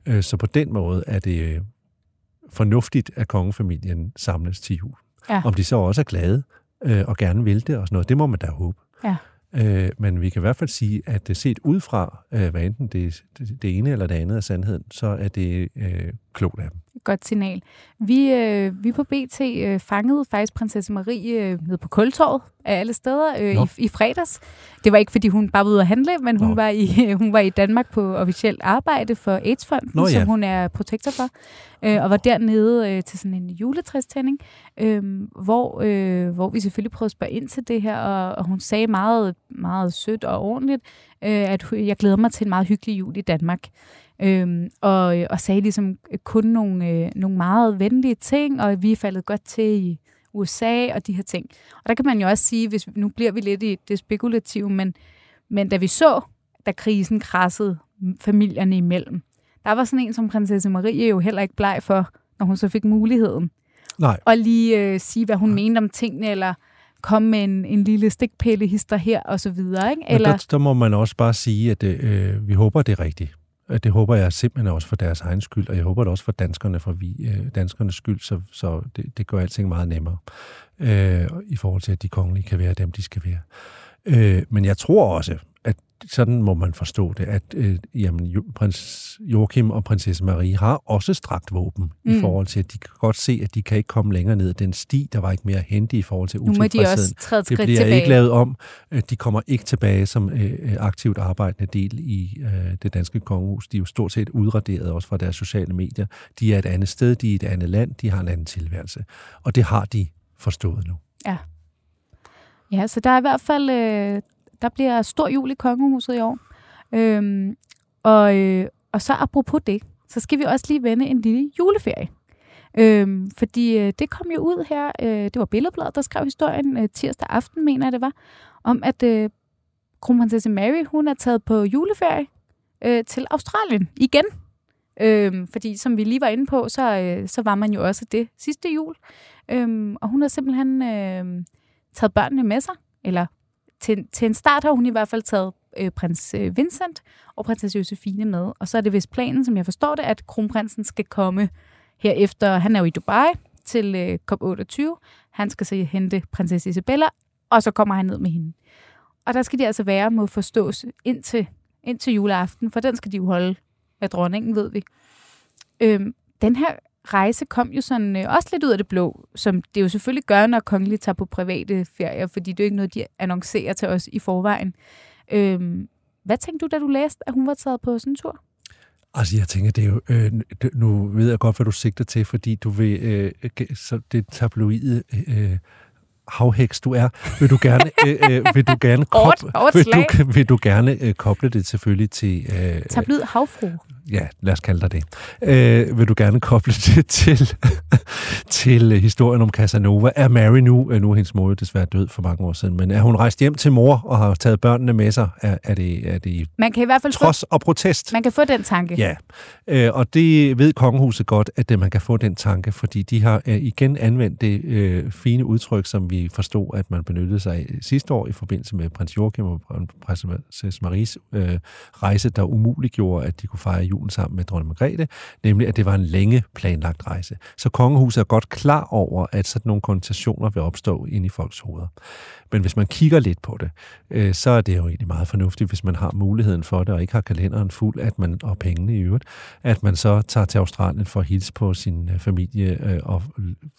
Øh, så på den måde er det øh, fornuftigt, at kongefamilien samles til jul. Ja. Om de så også er glade øh, og gerne vil det og sådan noget, det må man da håbe. Ja. Øh, men vi kan i hvert fald sige, at set ud fra, øh, hvad enten det, det, ene eller det andet af sandheden, så er det øh, klogt af dem. Godt signal. Vi, øh, vi på BT øh, fangede faktisk prinsesse Marie øh, nede på Kultorvet af alle steder øh, i, i fredags. Det var ikke, fordi hun bare var ude at handle, men hun var, i, hun var i Danmark på officielt arbejde for AIDS-fonden, Nå, ja. som hun er protektor for, øh, og var dernede øh, til sådan en juletræstænding, øh, hvor, øh, hvor vi selvfølgelig prøvede at spørge ind til det her, og, og hun sagde meget, meget sødt og ordentligt, øh, at jeg glæder mig til en meget hyggelig jul i Danmark. Øhm, og, og sagde ligesom kun nogle, øh, nogle meget venlige ting, og vi er faldet godt til i USA og de her ting. Og der kan man jo også sige, hvis nu bliver vi lidt i det spekulative, men, men da vi så, da krisen krassede familierne imellem, der var sådan en som prinsesse Marie jo heller ikke bleg for, når hun så fik muligheden. Nej. Og lige øh, sige, hvad hun Nej. mente om tingene, eller komme med en, en lille stikpillehister her, og så videre. Ikke? Eller... der, der må man også bare sige, at øh, vi håber, det er rigtigt. Øh, det håber jeg simpelthen også for deres egen skyld, og jeg håber det også for danskerne, for vi, øh, danskernes skyld, så, så det, det gør alting meget nemmere øh, i forhold til, at de kongelige kan være dem, de skal være. Øh, men jeg tror også, at sådan må man forstå det, at øh, jamen, jo, prins Joachim og prinsesse Marie har også strakt våben mm. i forhold til, at de kan godt se, at de kan ikke komme længere ned den sti, der var ikke mere hente i forhold til utilfredsheden. Nu må de Det bliver tilbage. ikke lavet om. De kommer ikke tilbage som øh, øh, aktivt arbejdende del i øh, det danske kongehus. De er jo stort set udraderet også fra deres sociale medier. De er et andet sted, de er et andet land, de har en anden tilværelse. Og det har de forstået nu. Ja. Ja, så der er i hvert fald øh, der bliver stor jul i kongehuset i år. Øhm, og, øh, og så apropos det, så skal vi også lige vende en lille juleferie. Øhm, fordi øh, det kom jo ud her, øh, det var Billedbladet, der skrev historien øh, tirsdag aften, mener jeg det var, om at øh, kronprinsesse Mary, hun er taget på juleferie øh, til Australien igen. Øhm, fordi som vi lige var inde på, så, øh, så var man jo også det sidste jul. Øhm, og hun har simpelthen øh, taget børnene med sig, eller til, til en start har hun i hvert fald taget øh, prins øh, Vincent og prinsesse Josefine med. Og så er det vist planen, som jeg forstår det, at kronprinsen skal komme herefter. Han er jo i Dubai til øh, COP28. Han skal så hente prinsesse Isabella, og så kommer han ned med hende. Og der skal de altså være, må forstås, indtil, indtil juleaften, for den skal de jo holde med dronningen, ved vi. Øhm, den her rejse kom jo sådan øh, også lidt ud af det blå, som det jo selvfølgelig gør, når kongelige tager på private ferier, fordi det er jo ikke noget, de annoncerer til os i forvejen. Øhm, hvad tænkte du, da du læste, at hun var taget på sådan en tur? Altså, jeg tænker, det er jo... Øh, nu ved jeg godt, hvad du sigter til, fordi du vil... Øh, så det tabloide... Øh, havheks du er, vil du gerne, øh, øh, vil du gerne, koble, vil du, vil du gerne øh, koble det selvfølgelig til... Øh, Tabloid havfru ja, lad os kalde dig det, øh, vil du gerne koble det til, til historien om Casanova. Er Mary nu, øh, nu er hendes mor desværre død for mange år siden, men er hun rejst hjem til mor og har taget børnene med sig? Er, er, det, er det man kan i hvert fald trods få, og protest? Man kan få den tanke. Ja, øh, og det ved kongehuset godt, at man kan få den tanke, fordi de har øh, igen anvendt det øh, fine udtryk, som vi forstod, at man benyttede sig af sidste år i forbindelse med prins Joachim og prinsesse Maries øh, rejse, der umuliggjorde, at de kunne fejre jul julen sammen med dronning Margrethe, nemlig at det var en længe planlagt rejse. Så kongehuset er godt klar over, at sådan nogle konnotationer vil opstå ind i folks hoveder. Men hvis man kigger lidt på det, øh, så er det jo egentlig meget fornuftigt, hvis man har muligheden for det, og ikke har kalenderen fuld, at man, og pengene i øvrigt, at man så tager til Australien for at hilse på sin øh, familie øh, og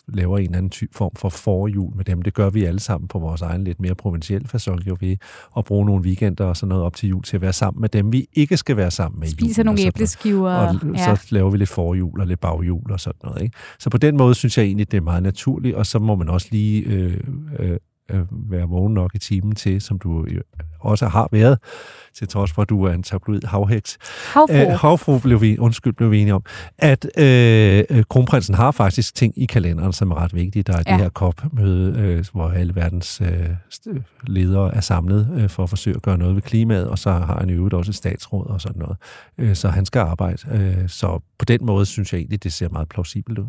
laver en eller anden type form for forjul med dem. Det gør vi alle sammen på vores egen lidt mere provincielle fasong, jo ved at bruge nogle weekender og sådan noget op til jul til at være sammen med dem, vi ikke skal være sammen med Spiser nogle æbleskiver. Og ja. så laver vi lidt forjul og lidt baghjul og sådan noget. Ikke? Så på den måde synes jeg egentlig, det er meget naturligt, og så må man også lige øh, øh, være vågen nok i timen til, som du også har været, til trods for, at du er en tabloid havheks. Havfru. Æh, havfru blev vi, undskyld, blev vi enige om, at øh, øh, kronprinsen har faktisk ting i kalenderen, som er ret vigtige. Der er ja. det her COP-møde, øh, hvor alle verdens øh, ledere er samlet øh, for at forsøge at gøre noget ved klimaet, og så har han i øvrigt også et statsråd og sådan noget. Øh, så han skal arbejde. Øh, så på den måde synes jeg egentlig, det ser meget plausibelt ud.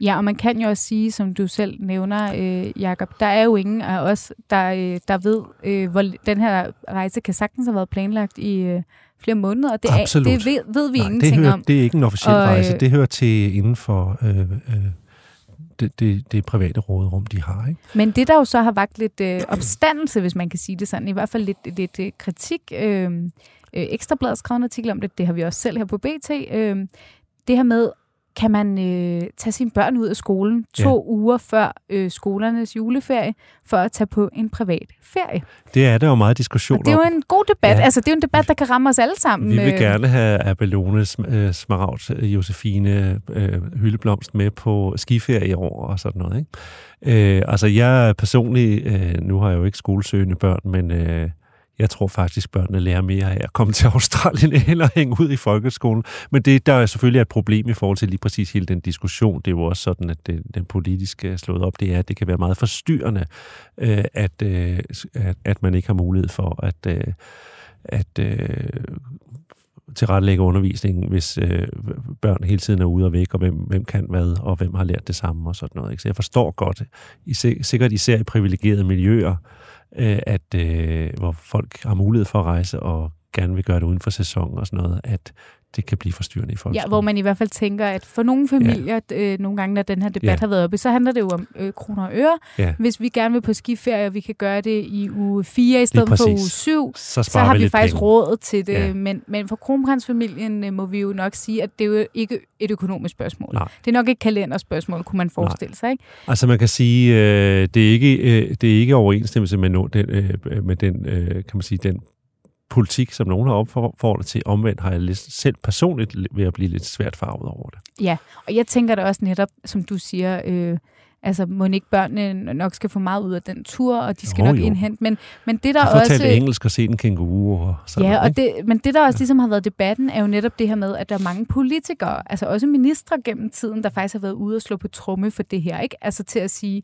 Ja, og man kan jo også sige, som du selv nævner, øh, Jacob, der er jo ingen af os, der, øh, der ved, øh, hvor den her rejse kan sagtens have været planlagt i øh, flere måneder, og det, er, det ved, ved vi Nej, ingenting det hører, om. Det er ikke en officiel og, rejse, det hører til inden for... Øh, øh, det, det, det private råderum, de har. Ikke? Men det, der jo så har vagt lidt øh, opstandelse, hvis man kan sige det sådan, i hvert fald lidt, lidt øh, kritik, øh, øh, Ekstrabladet skrev en artikel om det, det har vi også selv her på BT, øh, det her med, kan man øh, tage sine børn ud af skolen to ja. uger før øh, skolernes juleferie, for at tage på en privat ferie. Det er der jo meget diskussion om. Det er jo en god debat. Ja. Altså, det er jo en debat, der kan ramme os alle sammen. Vi vil øh. gerne have Abelone, øh, Smaragd, Josefine, øh, Hyldeblomst med på skiferie i år og sådan noget. Ikke? Øh, altså, jeg personligt, øh, nu har jeg jo ikke skolesøgende børn, men... Øh, jeg tror faktisk, børnene lærer mere af at komme til Australien end at hænge ud i folkeskolen. Men det, der er selvfølgelig et problem i forhold til lige præcis hele den diskussion. Det er jo også sådan, at det, den politiske er slået op, det er, at det kan være meget forstyrrende, øh, at, øh, at, at man ikke har mulighed for at, øh, at øh, tilrettelægge undervisningen, hvis øh, børn hele tiden er ude og væk, og hvem, hvem kan hvad, og hvem har lært det samme og sådan noget. Ikke? Så jeg forstår godt, sikkert især i privilegerede miljøer, øh, Øh, at øh, hvor folk har mulighed for at rejse og gerne vil gøre det uden for sæson og sådan noget, at det kan blive forstyrrende i folk. Ja, hvor man i hvert fald tænker, at for nogle familier, ja. øh, nogle gange, når den her debat ja. har været oppe, så handler det jo om øh, kroner og øre. Ja. Hvis vi gerne vil på skiferie, og vi kan gøre det i uge 4 i stedet for uge 7, så, så har vi, vi faktisk penge. råd til det. Ja. Men, men for kronprinsfamilien øh, må vi jo nok sige, at det er jo ikke et økonomisk spørgsmål. Nej. Det er nok et kalenderspørgsmål, kunne man forestille Nej. sig. Ikke? Altså man kan sige, øh, det, er ikke, øh, det er ikke overensstemmelse med, no, den, øh, med den, øh, kan man sige, den politik, som nogen har opfordret til. Omvendt har jeg lidt, selv personligt ved at blive lidt svært farvet over det. Ja, og jeg tænker da også netop, som du siger, øh, altså må ikke børnene nok skal få meget ud af den tur, og de skal oh, nok jo. indhente. Men, men det der jeg også... Jeg engelsk og set en kænguru og sådan Ja, noget, og det, men det der også ligesom har været debatten, er jo netop det her med, at der er mange politikere, altså også ministre gennem tiden, der faktisk har været ude og slå på tromme for det her. ikke? Altså til at sige,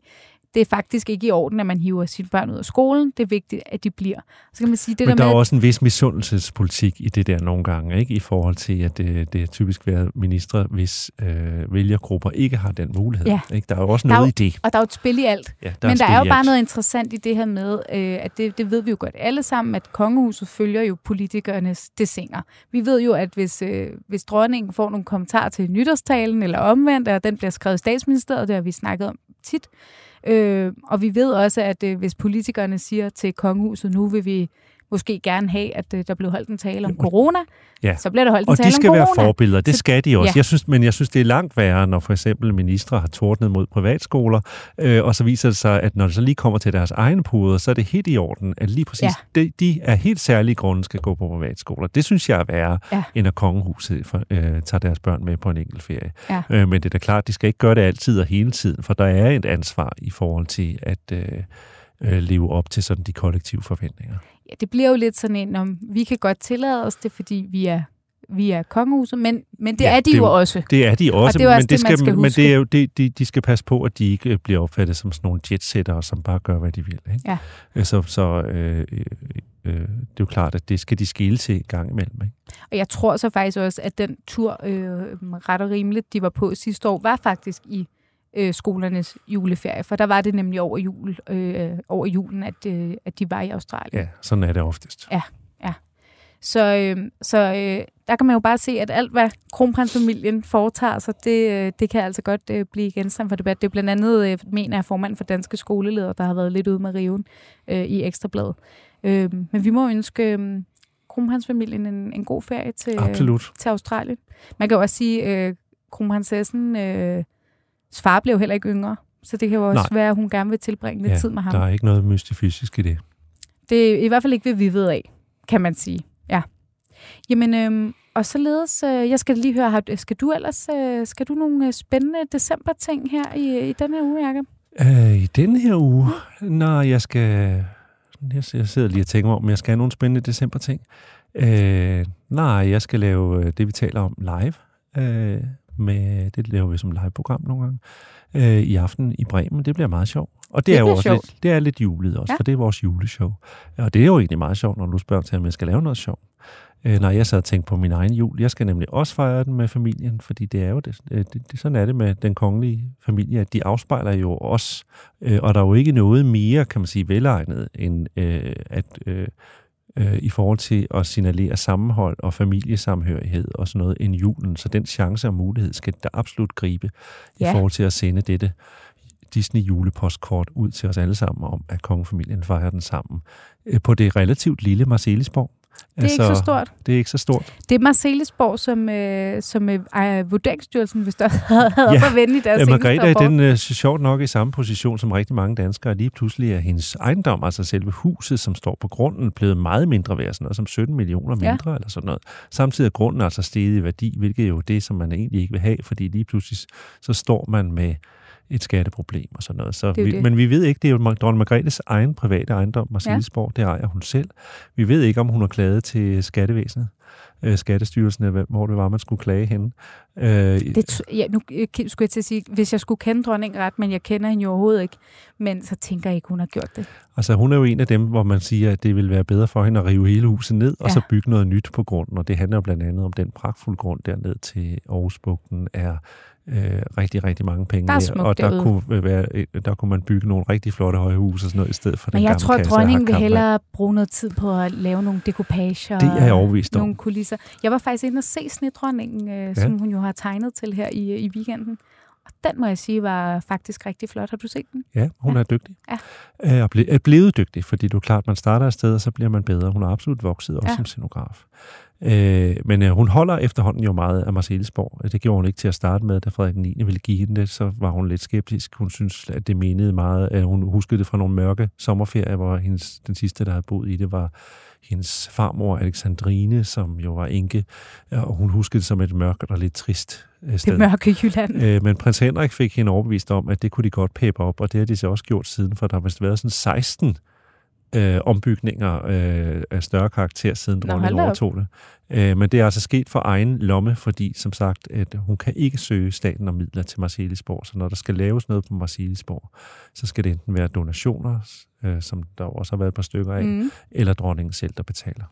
det er faktisk ikke i orden, at man hiver sine børn ud af skolen. Det er vigtigt, at de bliver. Så kan man sige, det Men der, der med, er også en vis misundelsespolitik i det der nogle gange, ikke? i forhold til, at det, det er typisk været ministre, hvis øh, vælgergrupper ikke har den mulighed. Ja. Ikke? Der er jo også noget jo, i det. Og der er jo et spil i alt. Ja, der Men er der er jo bare noget interessant i det her med, øh, at det, det ved vi jo godt alle sammen, at kongehuset følger jo politikernes desinger. Vi ved jo, at hvis, øh, hvis dronningen får nogle kommentarer til nytårstalen, eller omvendt, og den bliver skrevet i statsministeriet, det har vi snakket om tit, Øh, Øh, og vi ved også, at øh, hvis politikerne siger til kongehuset, nu vil vi måske gerne have, at øh, der blev holdt en tale om corona, ja. så bliver der holdt en og tale om corona. Og de skal være forbilleder, det skal de også. Ja. Jeg synes, men jeg synes, det er langt værre, når for eksempel ministre har tordnet mod privatskoler, øh, og så viser det sig, at når det så lige kommer til deres egne puder, så er det helt i orden, at lige præcis ja. de, de er helt særlige grunde skal gå på privatskoler. Det synes jeg er værre, ja. end at kongehuset for, øh, tager deres børn med på en enkelt ferie. Ja. Øh, men det er da klart, de skal ikke gøre det altid og hele tiden, for der er et ansvar i forhold til at øh, øh, leve op til sådan de kollektive forventninger ja, det bliver jo lidt sådan en, om vi kan godt tillade os det, fordi vi er vi er kongehuset, men, men det ja, er de det, jo også. Det er de også, det er også men, det, skal, skal men det er jo, det, de, de skal passe på, at de ikke bliver opfattet som sådan nogle jetsættere, som bare gør, hvad de vil. Ikke? Ja. Øh, så, så øh, øh, øh, det er jo klart, at det skal de skille til en gang imellem. Ikke? Og jeg tror så faktisk også, at den tur, øh, ret og rimeligt, de var på sidste år, var faktisk i øh, skolernes juleferie, for der var det nemlig over, jul, øh, over julen, at, øh, at de var i Australien. Ja, sådan er det oftest. Ja, ja. Så, øh, så øh, der kan man jo bare se, at alt, hvad kronprinsfamilien foretager sig, det, øh, det kan altså godt øh, blive genstand for debat. Det er blandt andet, øh, mener jeg, formand for Danske Skoleledere, der har været lidt ude med riven øh, i Ekstrabladet. Øh, men vi må ønske øh, kronprinsfamilien en, en god ferie til, Absolut. til Australien. Man kan jo også sige, at øh, kronprinsessen øh, far blev heller ikke yngre, så det kan jo også Nej. være, at hun gerne vil tilbringe lidt ja, tid med ham. der er ikke noget mystifysisk i det. Det er i hvert fald ikke, hvad vi ved af, kan man sige. Ja. Jamen, øhm, og således, øh, jeg skal lige høre, har, skal du ellers, øh, skal du nogle øh, spændende december-ting her i, i den her uge, Jacob? Øh, I denne her uge, når jeg skal... Jeg, jeg sidder lige og tænker om, jeg skal have nogle spændende december-ting. Øh, nej, jeg skal lave øh, det, vi taler om live. Øh, med, det laver vi som live-program nogle gange. Øh, I aften i Bremen. Det bliver meget sjovt. Og det, Det er jo også sjovt. lidt, det er lidt julet også, Ja. ja. for det er vores juleshow. Og det er jo egentlig meget sjovt, når du spørger til, om jeg skal lave noget sjovt. Øh, når jeg sad og tænkte på min egen jul. Jeg skal nemlig også fejre den med familien, fordi det er jo det, øh, det, det sådan er det med den kongelige familie, at de afspejler jo os. Øh, og der er jo ikke noget mere, kan man sige, velegnet, end øh, at øh, øh, i forhold til at signalere sammenhold og familiesamhørighed og sådan noget end julen. Så den chance og mulighed skal der absolut gribe Ja. i forhold til at sende dette Disney julepostkort ud til os alle sammen om, at kongefamilien fejrer den sammen øh, på det relativt lille Marcelisborg. Det er ikke så stort. Det er ikke så stort. Det er Marcelisborg, som, øh, som øh, Vurderingsstyrelsen, hvis der havde ja. Ja. op at vende i deres Ja, Margrethe er den øh, sjovt nok i samme position som rigtig mange danskere. Lige pludselig er hendes ejendom, altså selve huset, som står på grunden, blevet meget mindre værd, sådan noget som 17 millioner Ja. mindre eller sådan noget. Samtidig er grunden altså steget i værdi, hvilket er jo det, som man egentlig ikke vil have, fordi lige pludselig så står man med et skatteproblem og sådan noget. Så Det vi, det. Men vi ved ikke, det er jo dronning Margrethes egen private ejendom, Marcelisborg, ja. det ejer hun selv. Vi ved ikke, om hun har klaget til skattevæsenet, øh, Skattestyrelsen, hvor det var, man skulle klage henne. Øh, Det, ja, nu øh, skulle jeg til at sige, hvis jeg skulle kende dronningen ret, men jeg kender hende jo overhovedet ikke, men så tænker jeg ikke, hun har gjort det. Altså hun er jo en af dem, hvor man siger, at det vil være bedre for hende at rive hele huset ned, ja. og så bygge noget nyt på grunden. Og det handler jo blandt andet om den pragtfulde grund derned til Aarhusbugten er øh, rigtig, rigtig mange penge Der er og der derude. kunne, være, øh, der kunne man bygge nogle rigtig flotte høje huse og sådan noget, i stedet for Men den jeg gamle tror, at kasse dronningen vil hellere bruge noget tid på at lave nogle dekopager. Det er jeg overbevist om. Nogle kulisser. Jeg var faktisk inde og se Snedronningen, øh, ja. som hun jo har tegnet til her i, i weekenden. Og den må jeg sige var faktisk rigtig flot. Har du set den? Ja, hun Ja. er dygtig. Ja. Øh, og ble, er blevet dygtig, fordi det er klart, man starter et sted, og så bliver man bedre. Hun har absolut vokset også ja. som scenograf. Øh, men øh, hun holder efterhånden jo meget af Marcelisborg. Det gjorde hun ikke til at starte med, da Frederik 9. ville give hende det, så var hun lidt skeptisk. Hun synes, at det menede meget. At hun huskede det fra nogle mørke sommerferier, hvor hendes, den sidste, der havde boet i det, var hendes farmor Alexandrine, som jo var enke, og hun huskede det som et mørkt og lidt trist øh, sted. Det mørke Jylland. Øh, men prins Henrik fik hende overbevist om, at det kunne de godt pæppe op, og det har de så også gjort siden, for der har vist været sådan 16 øh, ombygninger øh, af større karakter, siden dronningen overtog det. Øh, men det er altså sket for egen lomme, fordi som sagt, at hun kan ikke søge staten om midler til Marcelisborg, så når der skal laves noget på Marcelisborg, så skal det enten være donationer, øh, som der også har været et par stykker af, mm. Eller dronningen selv, der betaler.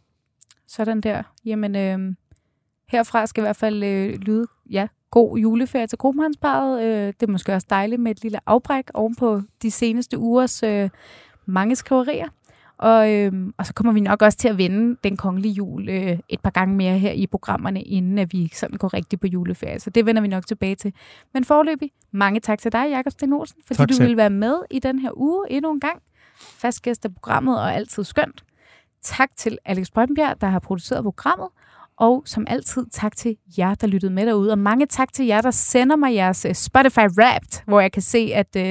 Sådan der. Jamen, øh, herfra skal i hvert fald øh, lyde, ja, god juleferie til kronprinsparet. Øh, det er måske også dejligt med et lille afbræk ovenpå de seneste ugers øh, mange skriverier. Og, øh, og så kommer vi nok også til at vende den kongelige jul øh, et par gange mere her i programmerne, inden at vi sådan går rigtigt på juleferie. Så det vender vi nok tilbage til. Men forløbig, mange tak til dig, Jakob Sten Olsen, fordi Tak du selv. ville være med i den her uge endnu en gang. Fast gæst af programmet og altid skønt. Tak til Alex Brønbjerg, der har produceret programmet. Og som altid, tak til jer, der lyttede med derude. Og mange tak til jer, der sender mig jeres øh, Spotify Wrapped, hvor jeg kan se, at, øh,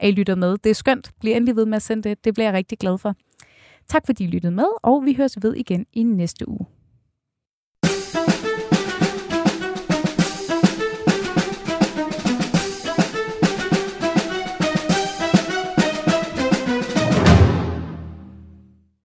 at I lytter med. Det er skønt. Bliv endelig ved med at sende det. Det bliver jeg rigtig glad for. Tak fordi I lyttede med, og vi høres ved igen i næste uge.